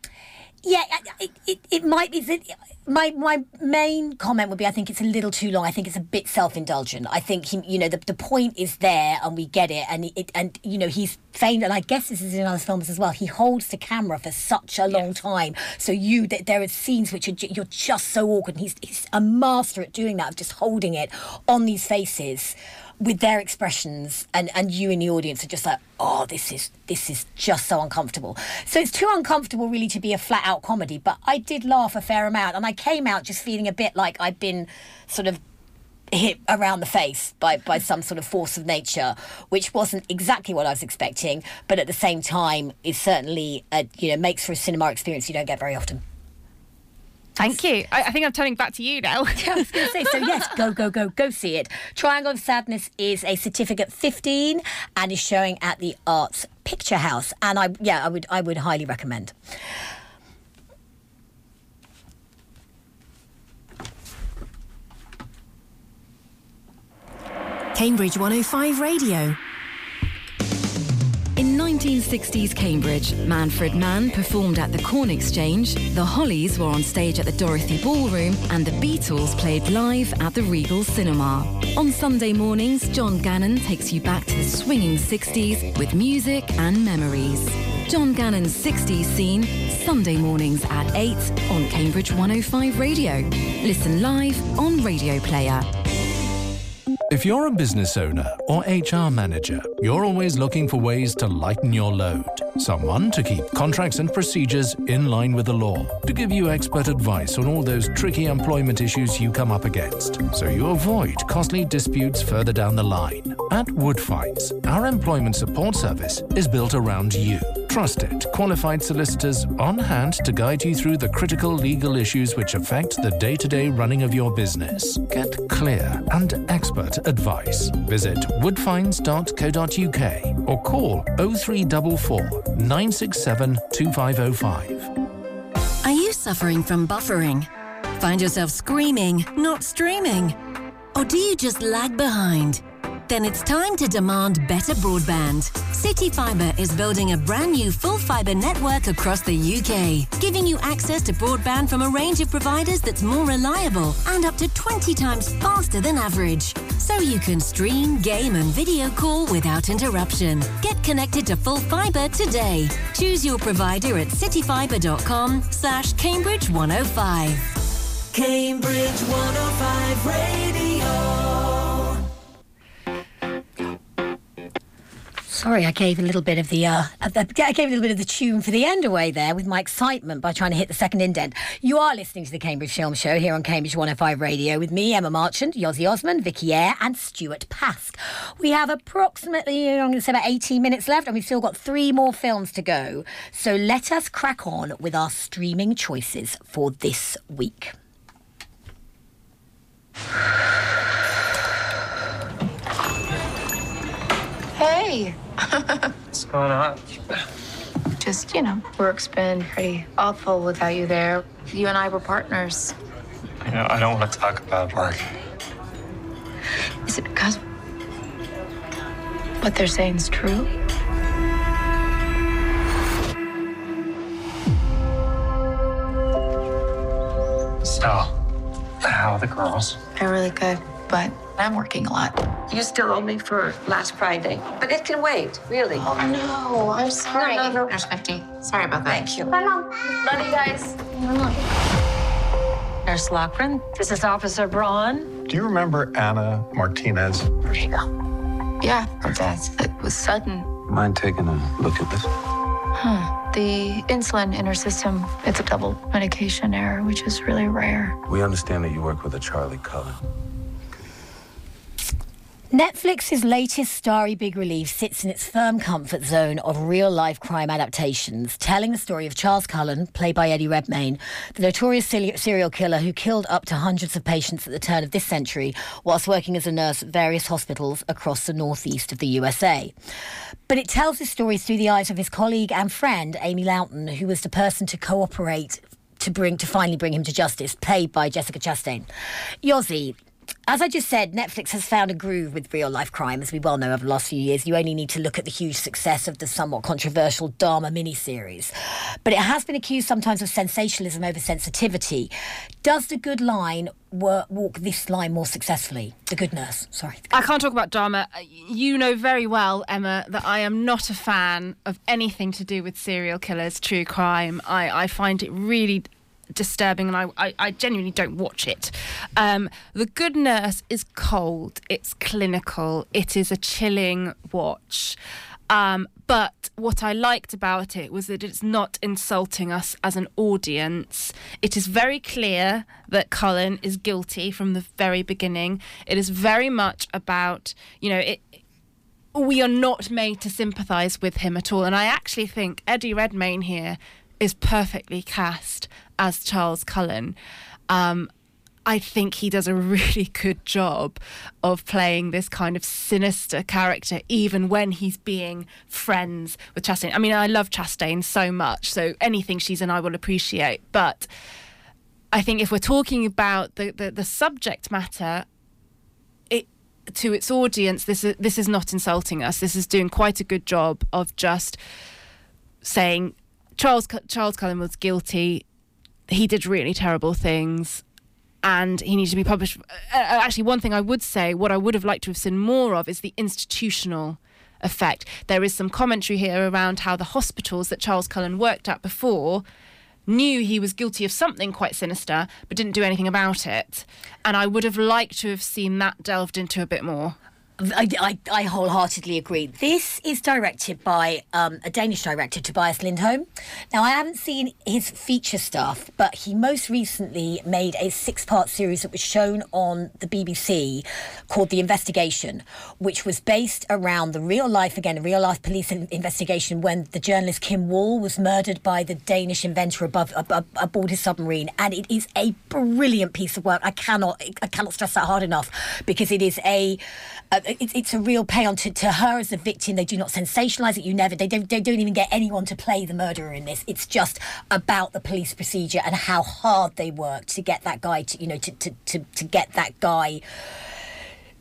yeah, uh, uh, it, it, it might be. My my main comment would be I think it's a little too long. I think it's a bit self indulgent. I think he, you know the, the point is there and we get it and it and you know he's famed and I guess this is in other films as well. He holds the camera for such a long time, so you there are scenes which are you're just so awkward. And he's he's a master at doing that of just holding it on these faces with their expressions and and you in the audience are just like oh this is this is just so uncomfortable so it's too uncomfortable really to be a flat out comedy but i did laugh a fair amount and i came out just feeling a bit like i'd been sort of hit around the face by, by some sort of force of nature, which wasn't exactly what I was expecting, but at the same time, is certainly a, you know makes for a cinema experience you don't get very often. Thank you. I, I, think I'm turning back to you now. yeah, I was going to say, so yes, go, go, go, go see it. Triangle of Sadness is a certificate 15 and is showing at the Arts Picture House. And I, yeah, I would, I would highly recommend. Cambridge 105 Radio. In 1960s Cambridge, Manfred Mann performed at the Corn Exchange, the Hollies were on stage at the Dorothy Ballroom, and the Beatles played live at the Regal Cinema. On Sunday mornings, John Gannon takes you back to the swinging 60s with music and memories. John Gannon's 60s scene, Sunday mornings at 8 on Cambridge 105 Radio. Listen live on Radio Player. If you're a business owner or HR manager, you're always looking for ways to lighten your load. Someone to keep contracts and procedures in line with the law, to give you expert advice on all those tricky employment issues you come up against, so you avoid costly disputes further down the line. At Woodfines, our employment support service is built around you. Trusted, qualified solicitors on hand to guide you through the critical legal issues which affect the day to day running of your business. Get clear and expert advice. Visit woodfines.co.uk or call 0344 967 2505. Are you suffering from buffering? Find yourself screaming, not streaming? Or do you just lag behind? Then it's time to demand better broadband. City Fibre is building a brand new full fibre network across the UK, giving you access to broadband from a range of providers that's more reliable and up to 20 times faster than average. So you can stream, game, and video call without interruption. Get connected to full fibre today. Choose your provider at cityfibre.com slash Cambridge 105. Cambridge 105 Radio. Sorry, I gave a little bit of the uh, I gave a little bit of the tune for the end away there with my excitement by trying to hit the second indent. You are listening to the Cambridge Film Show here on Cambridge 105 Radio with me, Emma Marchant, Yossi Osman, Vicky Eyre, and Stuart Pask. We have approximately, I'm going to say about 18 minutes left, and we've still got three more films to go. So let us crack on with our streaming choices for this week. Hey. What's going on? Just, you know, work's been pretty awful without you there. You and I were partners. You know, I don't want to talk about work. Is it because what they're saying is true? So, how are the girls? They're really good, but I'm working a lot. You still owe me for last Friday, but it can wait, really. Oh no, I'm sorry. No, no, no. There's 50. Sorry about that. Thank you. Bye, Mom. Love you guys. Nurse Loughren, this is Officer Braun. Do you remember Anna Martinez? Yeah, her death. It was sudden. Mind taking a look at this? Huh. The insulin in her system, it's a double medication error, which is really rare. We understand that you work with a Charlie Cullen. Netflix's latest starry big relief sits in its firm comfort zone of real life crime adaptations, telling the story of Charles Cullen, played by Eddie Redmayne, the notorious serial killer who killed up to hundreds of patients at the turn of this century whilst working as a nurse at various hospitals across the northeast of the USA. But it tells his story through the eyes of his colleague and friend, Amy Lawton, who was the person to cooperate to bring to finally bring him to justice, played by Jessica Chastain. Yossi, as I just said, Netflix has found a groove with real life crime, as we well know over the last few years. You only need to look at the huge success of the somewhat controversial Dahmer miniseries. But it has been accused sometimes of sensationalism over sensitivity. Does the good line walk this line more successfully? The good nurse, sorry. I can't talk about Dahmer. Uh, you know very well, Emma, that I am not a fan of anything to do with serial killers, true crime. I, I find it really disturbing and I, I, I, genuinely don't watch it. Um, the Good Nurse is cold, it's clinical, it is a chilling watch. Um, but what I liked about it was that it's not insulting us as an audience. It is very clear that Cullen is guilty from the very beginning. It is very much about, you know, it, we are not made to sympathise with him at all. And I actually think Eddie Redmayne here is perfectly cast as Charles Cullen. Um, I think he does a really good job of playing this kind of sinister character, even when he's being friends with Chastain. I mean, I love Chastain so much, so anything she's in, I will appreciate. But I think if we're talking about the, the, the subject matter, it to its audience, this is this is not insulting us. This is doing quite a good job of just saying Charles Charles Cullen was guilty he did really terrible things and he needs to be published. Uh, uh, actually, one thing I would say, what I would have liked to have seen more of, is the institutional effect. There is some commentary here around how the hospitals that Charles Cullen worked at before knew he was guilty of something quite sinister but didn't do anything about it. And I would have liked to have seen that delved into a bit more. I, I, I wholeheartedly agree. This is directed by um, a Danish director, Tobias Lindholm. Now, I haven't seen his feature stuff, but he most recently made a six part series that was shown on the BBC called The Investigation, which was based around the real life, again, a real life police investigation when the journalist Kim Wall was murdered by the Danish inventor above, ab- aboard his submarine. And it is a brilliant piece of work. I cannot, I cannot stress that hard enough because it is a uh, it's, it's a real pay on to, to her as a victim. They do not sensationalise it. You never, they don't, they don't even get anyone to play the murderer in this. It's just about the police procedure and how hard they worked to get that guy to, you know, to, to, to, to get that guy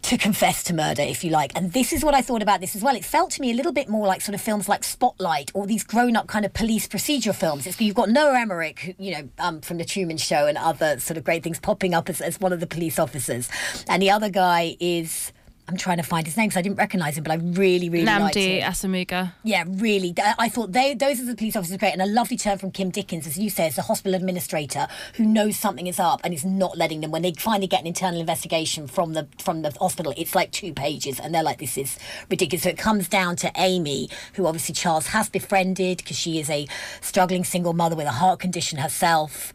to confess to murder, if you like. And this is what I thought about this as well. It felt to me a little bit more like sort of films like Spotlight or these grown-up kind of police procedure films. It's, you've got Noah Emmerich, who, you know, um, from The Truman Show and other sort of great things, popping up as, as one of the police officers. And the other guy is I'm trying to find his name because I didn't recognise him, but I really, really liked Nnamdi him. Asomugha. Yeah, really. I thought they, those are the police officers great, and a lovely turn from Kim Dickens, as you say, as the hospital administrator who knows something is up and is not letting them. When they finally get an internal investigation from the from the hospital, it's like two pages, and they're like, "This is ridiculous." So it comes down to Amy, who obviously Charles has befriended because she is a struggling single mother with a heart condition herself.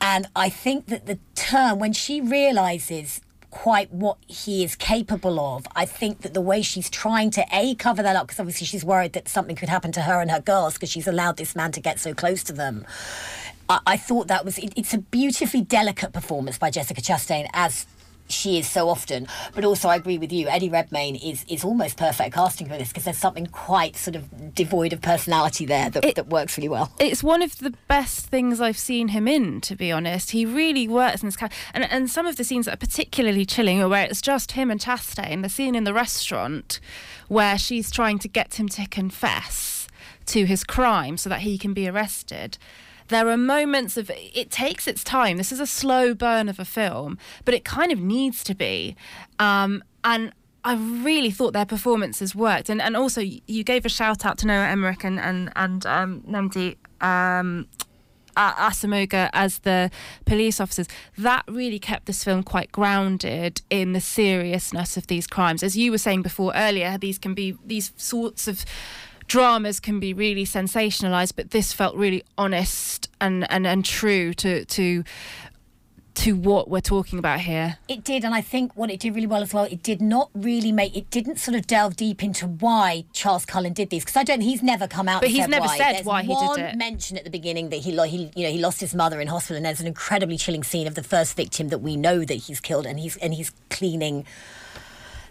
And I think that the term, when she realizes quite what he is capable of, I think that the way she's trying to A, cover that up, because obviously she's worried that something could happen to her and her girls because she's allowed this man to get so close to them. I, I thought that was, it, it's a beautifully delicate performance by Jessica Chastain as she is so often. But also, I agree with you. Eddie Redmayne is is almost perfect casting for this because there's something quite sort of devoid of personality there that, that works really well. It's one of the best things I've seen him in, to be honest. He really works in this character. And, and some of the scenes that are particularly chilling are where it's just him and Chastain. The scene in the restaurant where she's trying to get him to confess to his crime so that he can be arrested there are moments of it takes its time. This is a slow burn of a film, but it kind of needs to be. Um, and I really thought their performances worked. And and also you gave a shout out to Noah Emmerich and and and um, Nnamdi. Um, Asomugha as the police officers, that really kept this film quite grounded in the seriousness of these crimes. As you were saying before earlier, these can be these sorts of dramas can be really sensationalized, but this felt really honest and, and, and true to to to what we're talking about here. It did, and I think what it did really well as well, it did not really make it didn't sort of delve deep into why Charles Cullen did these because I don't he's never come out. But he's never why. said There's why he did one it. mention at the beginning that he, he you know he lost his mother in hospital, and there's an incredibly chilling scene of the first victim that we know that he's killed, and he's and he's cleaning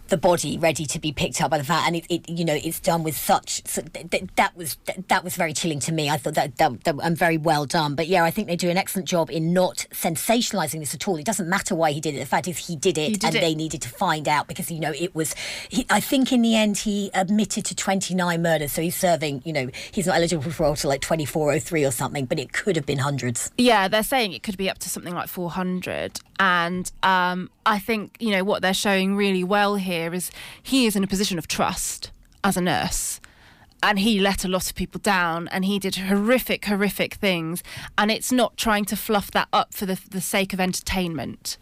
the body ready to be picked up by the van and it, it you know it's done with such so th- th- that was th- that was very chilling to me. I thought that, that, that i'm very well done. But yeah i think they do an excellent job in not sensationalizing this at all. It doesn't matter why he did it. The fact is he did it did and it. they needed to find out because you know it was he, i think in the end he admitted to 29 murders. So he's serving you know he's not eligible for parole till like 2403 or something but it could have been hundreds. Yeah, they're saying it could be up to something like 400. And um, I think, you know, what they're showing really well here is he is in a position of trust as a nurse. And he let a lot of people down and he did horrific, horrific things. And it's not trying to fluff that up for the, the sake of entertainment.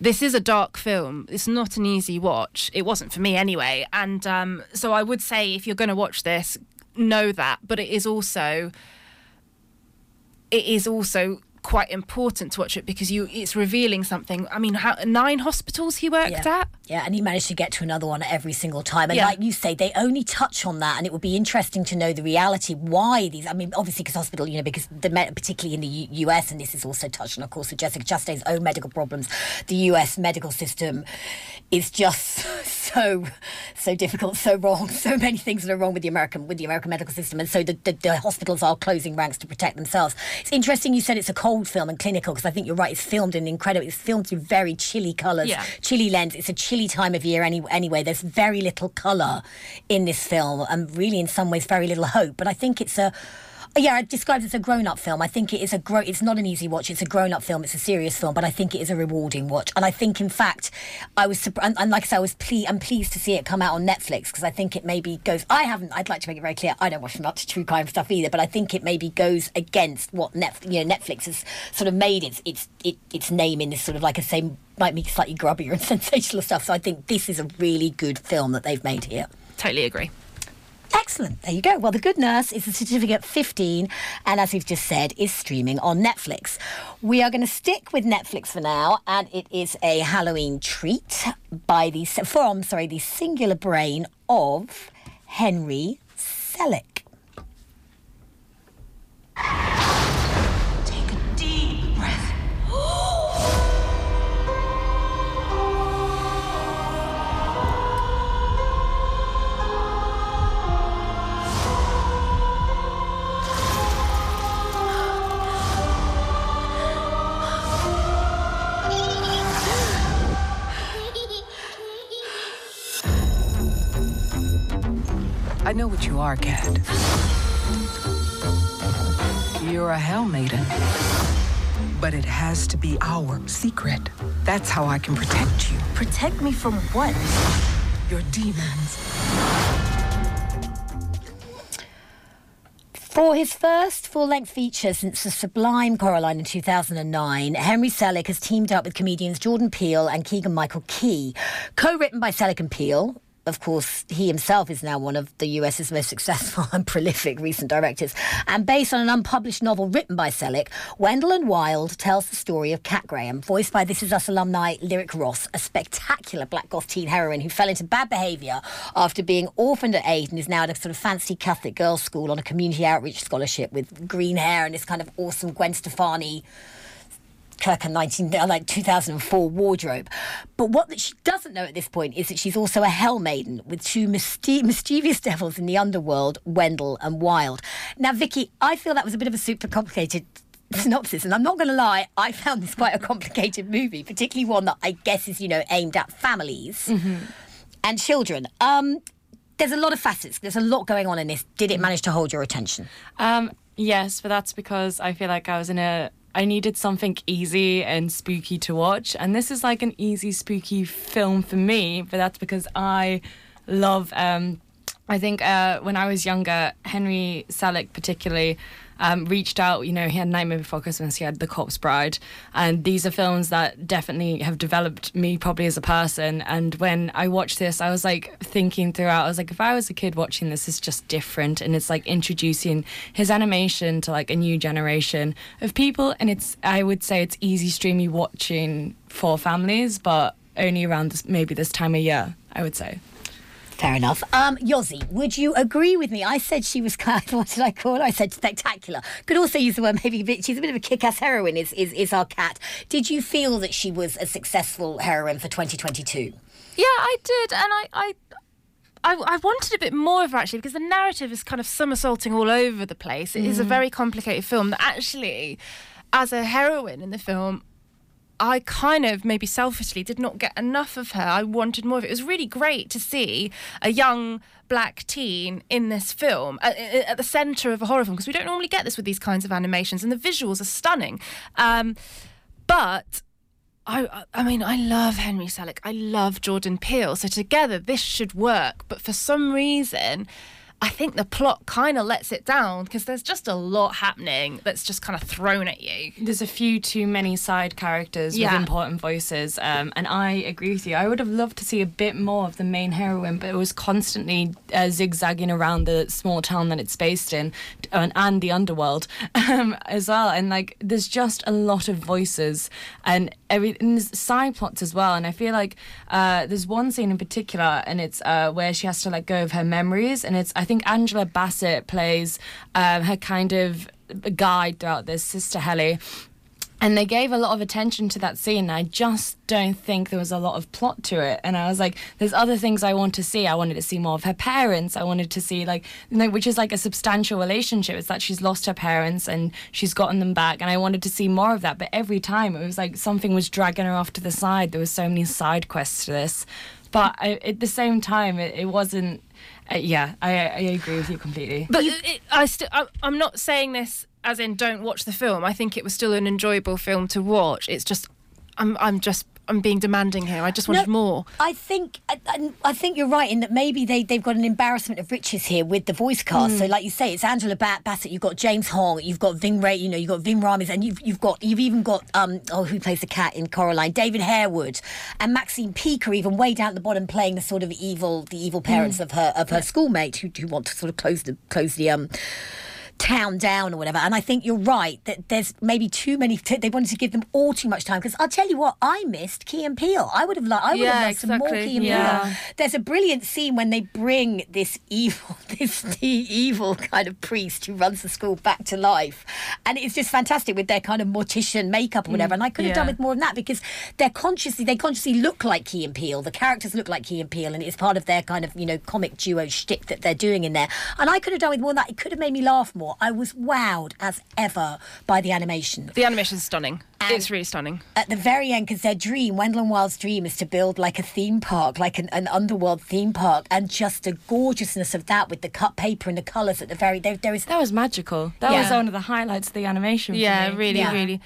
This is a dark film. It's not an easy watch. It wasn't for me anyway. And um, so I would say if you're going to watch this, know that. But it is also it is also quite important to watch it because you it's revealing something. I mean, how nine hospitals he worked yeah. at. Yeah, and he managed to get to another one every single time. And Yeah. like you say, they only touch on that, and it would be interesting to know the reality why these. I mean, obviously, because hospital, you know, because the me- particularly in the U- US, and this is also touched on, of course, with Jessica Chastain's own medical problems. The US medical system is just so so difficult, so wrong, so many things that are wrong with the American with the American medical system, and so the, the, the hospitals are closing ranks to protect themselves. It's interesting you said it's a cold film and clinical because I think you're right. It's filmed in incredible. It's filmed through very chilly colours, Yeah. chilly lens. It's a chilly time of year any, anyway. There's very little colour in this film, and really, in some ways, very little hope. But I think it's a Yeah, I described it as a grown-up film. I think it is a grow. It's not an easy watch. It's a grown-up film. It's a serious film, but I think it is a rewarding watch. And I think, in fact, I was and, and like I said, I was ple- I'm pleased to see it come out on Netflix because I think it maybe goes. I haven't. I'd like to make it very clear. I don't watch much true crime stuff either, but I think it maybe goes against what Net, you know Netflix has sort of made its its it, its name in this sort of like I say might be slightly grubbier and sensational stuff. So I think this is a really good film that they've made here. Totally agree. Excellent. There you go. Well, The Good Nurse is a certificate 15, and as we've just said, is streaming on Netflix. We are going to stick with Netflix for now, and it is a Halloween treat by the from sorry the singular brain of Henry Selick. I know what you are, Cat. You're a Hell Maiden. But it has to be our secret. That's how I can protect you. Protect me from what? Your demons. For his first full length feature since The Sublime Coraline in 2009, Henry Selick has teamed up with comedians Jordan Peele and Keegan Michael Key. Co written by Selick and Peele, of course, he himself is now one of the US's most successful and prolific recent directors. And based on an unpublished novel written by Selick, Wendell and Wild tells the story of Cat Graham, voiced by This Is Us alumni Lyric Ross, a spectacular black goth teen heroine who fell into bad behaviour after being orphaned at eight and is now at a sort of fancy Catholic girls' school on a community outreach scholarship with green hair and this kind of awesome Gwen Stefani. Kirk 19, uh, like 2004 wardrobe. But what that she doesn't know at this point is that she's also a hell maiden with two myste- mischievous devils in the underworld, Wendell and Wild. Now, Vicky, I feel that was a bit of a super complicated synopsis, and I'm not going to lie, I found this quite a complicated movie, particularly one that I guess is, you know, aimed at families and children. Um, there's a lot of facets. There's a lot going on in this. Did it manage to hold your attention? Um, yes, but that's because I feel like I was in a. I needed something easy and spooky to watch, and this is like an easy, spooky film for me. But that's because I love. Um, I think uh, when I was younger, Henry Selick particularly um, reached out. You know, he had Nightmare Before Christmas, he had The Corpse Bride, and these are films that definitely have developed me probably as a person. And when I watched this, I was like thinking throughout. I was like, if I was a kid watching this, it's just different, and it's like introducing his animation to like a new generation of people. And it's, I would say, it's easy streamy watching for families, but only around this, maybe this time of year. I would say. Fair enough. Um, Yossi, would you agree with me? I said she was kind of, what did I call her? I said spectacular. Could also use the word maybe a bit, she's a bit of a kick-ass heroine is, is, is our cat. Did you feel that she was a successful heroine for 2022? Yeah, I did, and I, I, I, I wanted a bit more of her actually because the narrative is kind of somersaulting all over the place. It is a Mhm. very complicated film that actually, as a heroine in the film, I kind of maybe selfishly did not get enough of her. I wanted more of it. It was really great to see a young black teen in this film at, at the center of a horror film because we don't normally get this with these kinds of animations, and the visuals are stunning. Um, but I, I- I mean, I love Henry Selick. I love Jordan Peele. So together, this should work. But for some reason, I think the plot kind of lets it down because there's just a lot happening that's just kind of thrown at you. There's a few too many side characters Yeah. with important voices, um, and I agree with you. I would have loved to see a bit more of the main heroine, but it was constantly uh, zigzagging around the small town that it's based in, and, and the underworld um, as well. And like, there's just a lot of voices and every and there's side plots as well. And I feel like uh, there's one scene in particular, and it's uh, where she has to let go of her memories, and it's I think Angela Bassett plays um, her kind of guide throughout this, Sister Helly. And they gave a lot of attention to that scene. I just don't think there was a lot of plot to it. And I was like, there's other things I want to see. I wanted to see more of her parents. I wanted to see, like, you know, which is like a substantial relationship. It's that she's lost her parents and she's gotten them back. And I wanted to see more of that. But every time it was like something was dragging her off to the side. There was so many side quests to this. but I, at the same time, it, it wasn't. Uh, yeah, I, I agree with you completely. But it, I still, I'm not saying this as in don't watch the film. I think it was still an enjoyable film to watch. It's just, I'm, I'm just I'm being demanding here. I just wanted No, more. I think I, I- think you're right in that maybe they they've got an embarrassment of riches here with the voice cast. Mm. So like you say, it's Angela Bassett, you've got James Hong, you've got Ving Ray, you know, you've got Ving Rhames, and you've you've got you've even got um oh who plays the cat in Coraline, David Harewood, and Maxine Peake are even way down at the bottom playing the sort of evil the evil parents Mm. of her of her schoolmate who, who want to sort of close the close the um town down or whatever. And I think you're right that there's maybe too many. T- they wanted to give them all too much time because I'll tell you what, I missed Key and Peele. I would have liked. I would Yeah, have liked some more exactly. Key and Yeah. Peele. There's a brilliant scene when they bring this evil, this the evil kind of priest who runs the school back to life, and it's just fantastic with their kind of mortician makeup or whatever. Mm, and I could have done yeah. with more of that because they're consciously they consciously look like Key and Peele. The characters look like Key and Peele, and it's part of their kind of you know comic duo shtick that they're doing in there. And I could have done with more of that. It could have made me laugh more. I was wowed as ever by the animation. The animation is stunning. it's really stunning. At the very end, because their dream, Wendell and Wild's dream, is to build like a theme park, like an, an underworld theme park, and just the gorgeousness of that with the cut paper and the colours at the very there, there is that was magical. That was one of the highlights of the animation. for Yeah, me. really, really.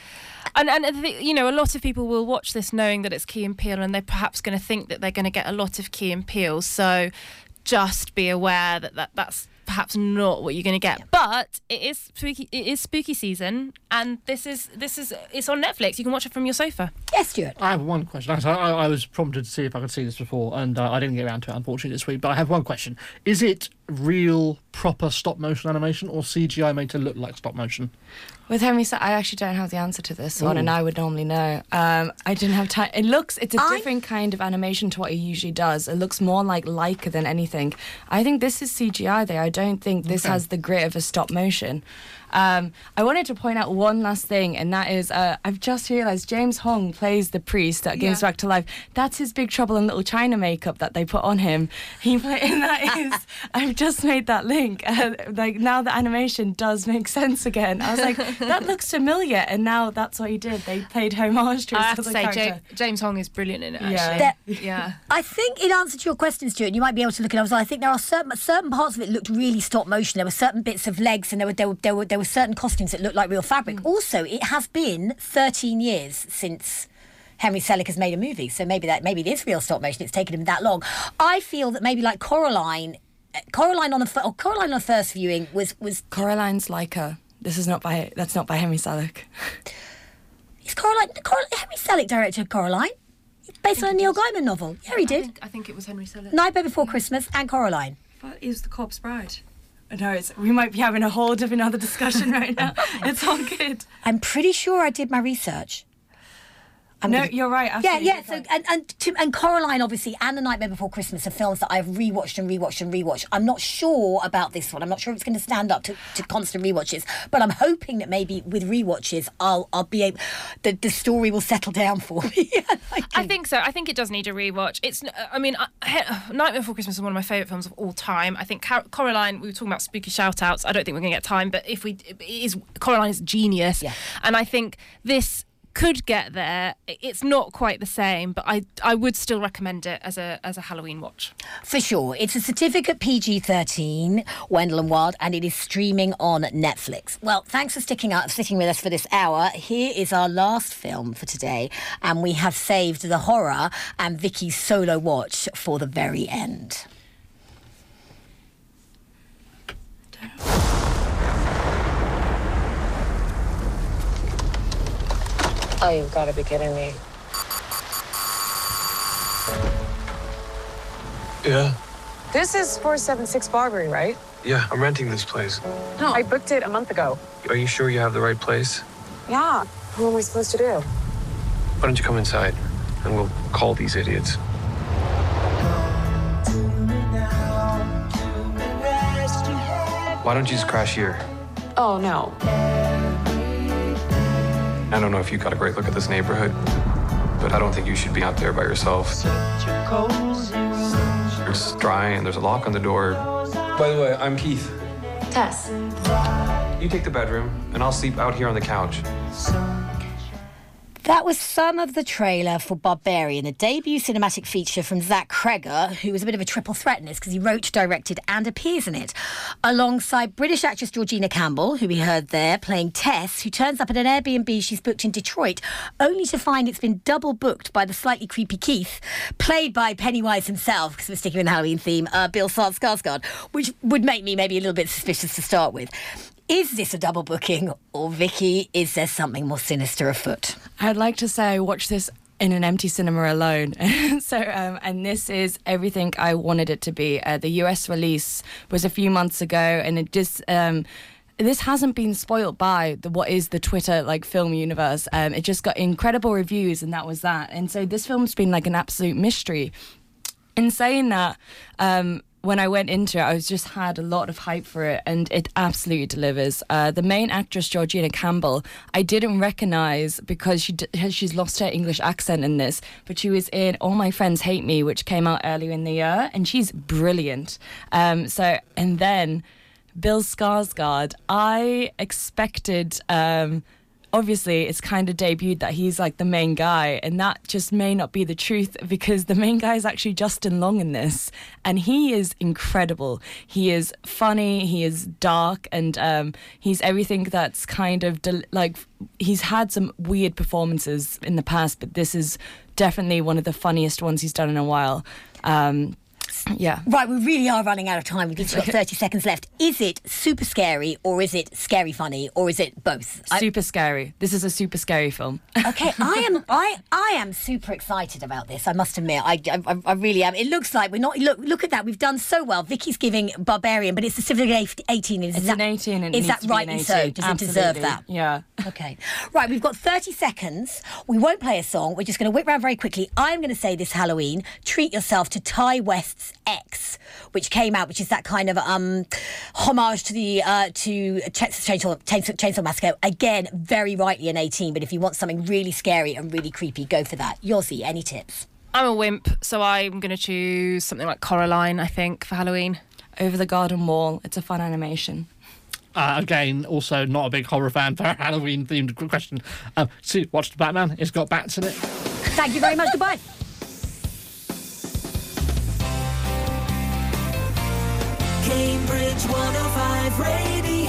And and the, you know, a lot of people will watch this knowing that it's Key and Peele, and they're perhaps going to think that they're going to get a lot of Key and Peele. So just be aware that, that that's perhaps not what you're going to get. But it is spooky. It is spooky season, and this is this is it's on Netflix. You can watch it from your sofa. Yes, Stuart. I have one question. I, I, I was prompted to see if I could see this before, and uh, I didn't get around to it, unfortunately, this week. But I have one question: Is it real, proper stop motion animation, or CGI made to look like stop motion? With Henry, Sa- I actually don't have the answer to this one, Ooh. and I would normally know. Um, I didn't have time. It looks, it's a different kind of animation to what he usually does. It looks more like Laika than anything. I think this is CGI there. I don't think this Okay. has the grit of a stop motion. Um, I wanted to point out one last thing, and that is uh, I've just realised James Hong plays the priest that comes Yeah. back to life. That's his Big Trouble in Little China makeup that they put on him. He play, and that is I've just made that link. Uh, like now the animation does make sense again. I was like, that looks familiar, and now that's what he did. They played homage to I have to say, character. Ja- James Hong is brilliant in it. Yeah. Actually, That- yeah. I think in answer to your question, Stuart, you might be able to look at it. I was like, I think there are certain certain parts of it looked really stop motion. There were certain bits of legs, and there were there were there were, there were certain costumes that looked like real fabric. Also, it has been 13 years since. Henry Selick has made a movie, so maybe that maybe it is real stop motion. It's taken him that long. I feel that maybe like Coraline, uh, Coraline on the or Coraline on the first viewing was was Coraline's Laika. This is not by that's not by Henry Selick. is Coraline, Coraline Henry Selick directed Coraline, It's based on a Neil Gaiman novel. Yeah, he did. I think it was Henry Selick. Nightmare Before Christmas and Coraline. He was the corpse bride. No, we might be having a whole different other discussion right now. It's all good. I'm pretty sure I did my research. I'm no, gonna- you're right. Yeah, absolutely yeah. So and and, to, and Coraline obviously and The Nightmare Before Christmas are films that I've rewatched and rewatched and rewatched. I'm not sure about this one. I'm not sure if it's going to stand up to, to constant rewatches. But I'm hoping that maybe with rewatches, I'll I'll be able the the story will settle down for me. I think so. I think it does need a rewatch. It's. I mean, I, Nightmare Before Christmas is one of my favourite films of all time. I think Car- Coraline. We were talking about spooky shout-outs. I don't think we're going to get time, but if we, it is Coraline is genius. Yeah. And I think this could get there. It's not quite the same, but I I would still recommend it as a as a Halloween watch. For sure. It's a certificate PG 13, Wendell and Wild, and it is streaming on Netflix. Well, thanks for sticking up, sticking with us for this hour. Here is our last film for today, and we have saved the horror and Vicky's solo watch for the very end. Oh, you've got to be kidding me. Yeah, This is 476 Barbary, right? yeah, I'm renting this place. No, I booked it a month ago. Are you sure you have the right place? Yeah. What am I supposed to do? Why don't you come inside and we'll call these idiots? Why don't you just crash here? Oh, no. I don't know if you got a great look at this neighborhood, but I don't think you should be out there by yourself. It's dry and there's a lock on the door. By the way, I'm Keith. Tess. You take the bedroom, and I'll sleep out here on the couch. That was some of the trailer for Barbarian, a debut cinematic feature from Zach Cregger, who was a bit of a triple threat in this because he wrote, directed, and appears in it, alongside British actress Georgina Campbell, who we heard there, playing Tess, who turns up at an Airbnb she's booked in Detroit, only to find it's been double booked by the slightly creepy Keith, played by Pennywise himself, because we're sticking with the Halloween theme, uh, Bill Skarsgård, which would make me maybe a little bit suspicious to start with. Is this a double booking, or Vicky, is there something more sinister afoot? I'd like to say I watched this in an empty cinema alone. so, um, and this is everything I wanted it to be. Uh, the US release was a few months ago, and it just. Um, this hasn't been spoilt by the what is the Twitter like film universe. Um, it just got incredible reviews, and that was that. And so this film's been like an absolute mystery. In saying that, um, when I went into it, I was just had a lot of hype for it, and it absolutely delivers. Uh, the main actress Georgina Campbell, I didn't recognize because she d- she's lost her English accent in this, but she was in All My Friends Hate Me, which came out earlier in the year, and she's brilliant. Um, so, and then Bill Skarsgård, I expected. Um, obviously it's kind of debuted that he's like the main guy and that just may not be the truth because the main guy is actually Justin Long in this and he is incredible. He is funny he is dark and um, he's everything that's kind of like he's had some weird performances in the past but this is definitely one of the funniest ones he's done in a while. Um, yeah. Right, we really are running out of time. We've got 30 seconds left. Is it super scary or is it scary funny or is it both? Super I... scary. This is a super scary film. okay, I am I I am super excited about this. I must admit. I, I, I really am. It looks like we're not look look at that. We've done so well. Vicky's giving Barbarian, but it's a Civic 18 is it's that, an 18 and is that rightly so? Does Absolutely. it deserve that? Yeah. Okay. Right, we've got 30 seconds. We won't play a song. We're just going to whip round very quickly. I'm going to say this Halloween, treat yourself to Ti West's X, which came out, which is that kind of um, homage to the uh, to Chainsaw, Chainsaw, Chainsaw Massacre. Again, very rightly an 18, but if you want something really scary and really creepy, go for that. Yossi, any tips? I'm a wimp, so I'm going to choose something like Coraline, I think, for Halloween. Over the Garden Wall. It's a fun animation. Uh, again, also not a big horror fan for a Halloween themed question. Um, see, watched Batman. It's got bats in it. Thank you very much. Goodbye. Cambridge 105 Radio.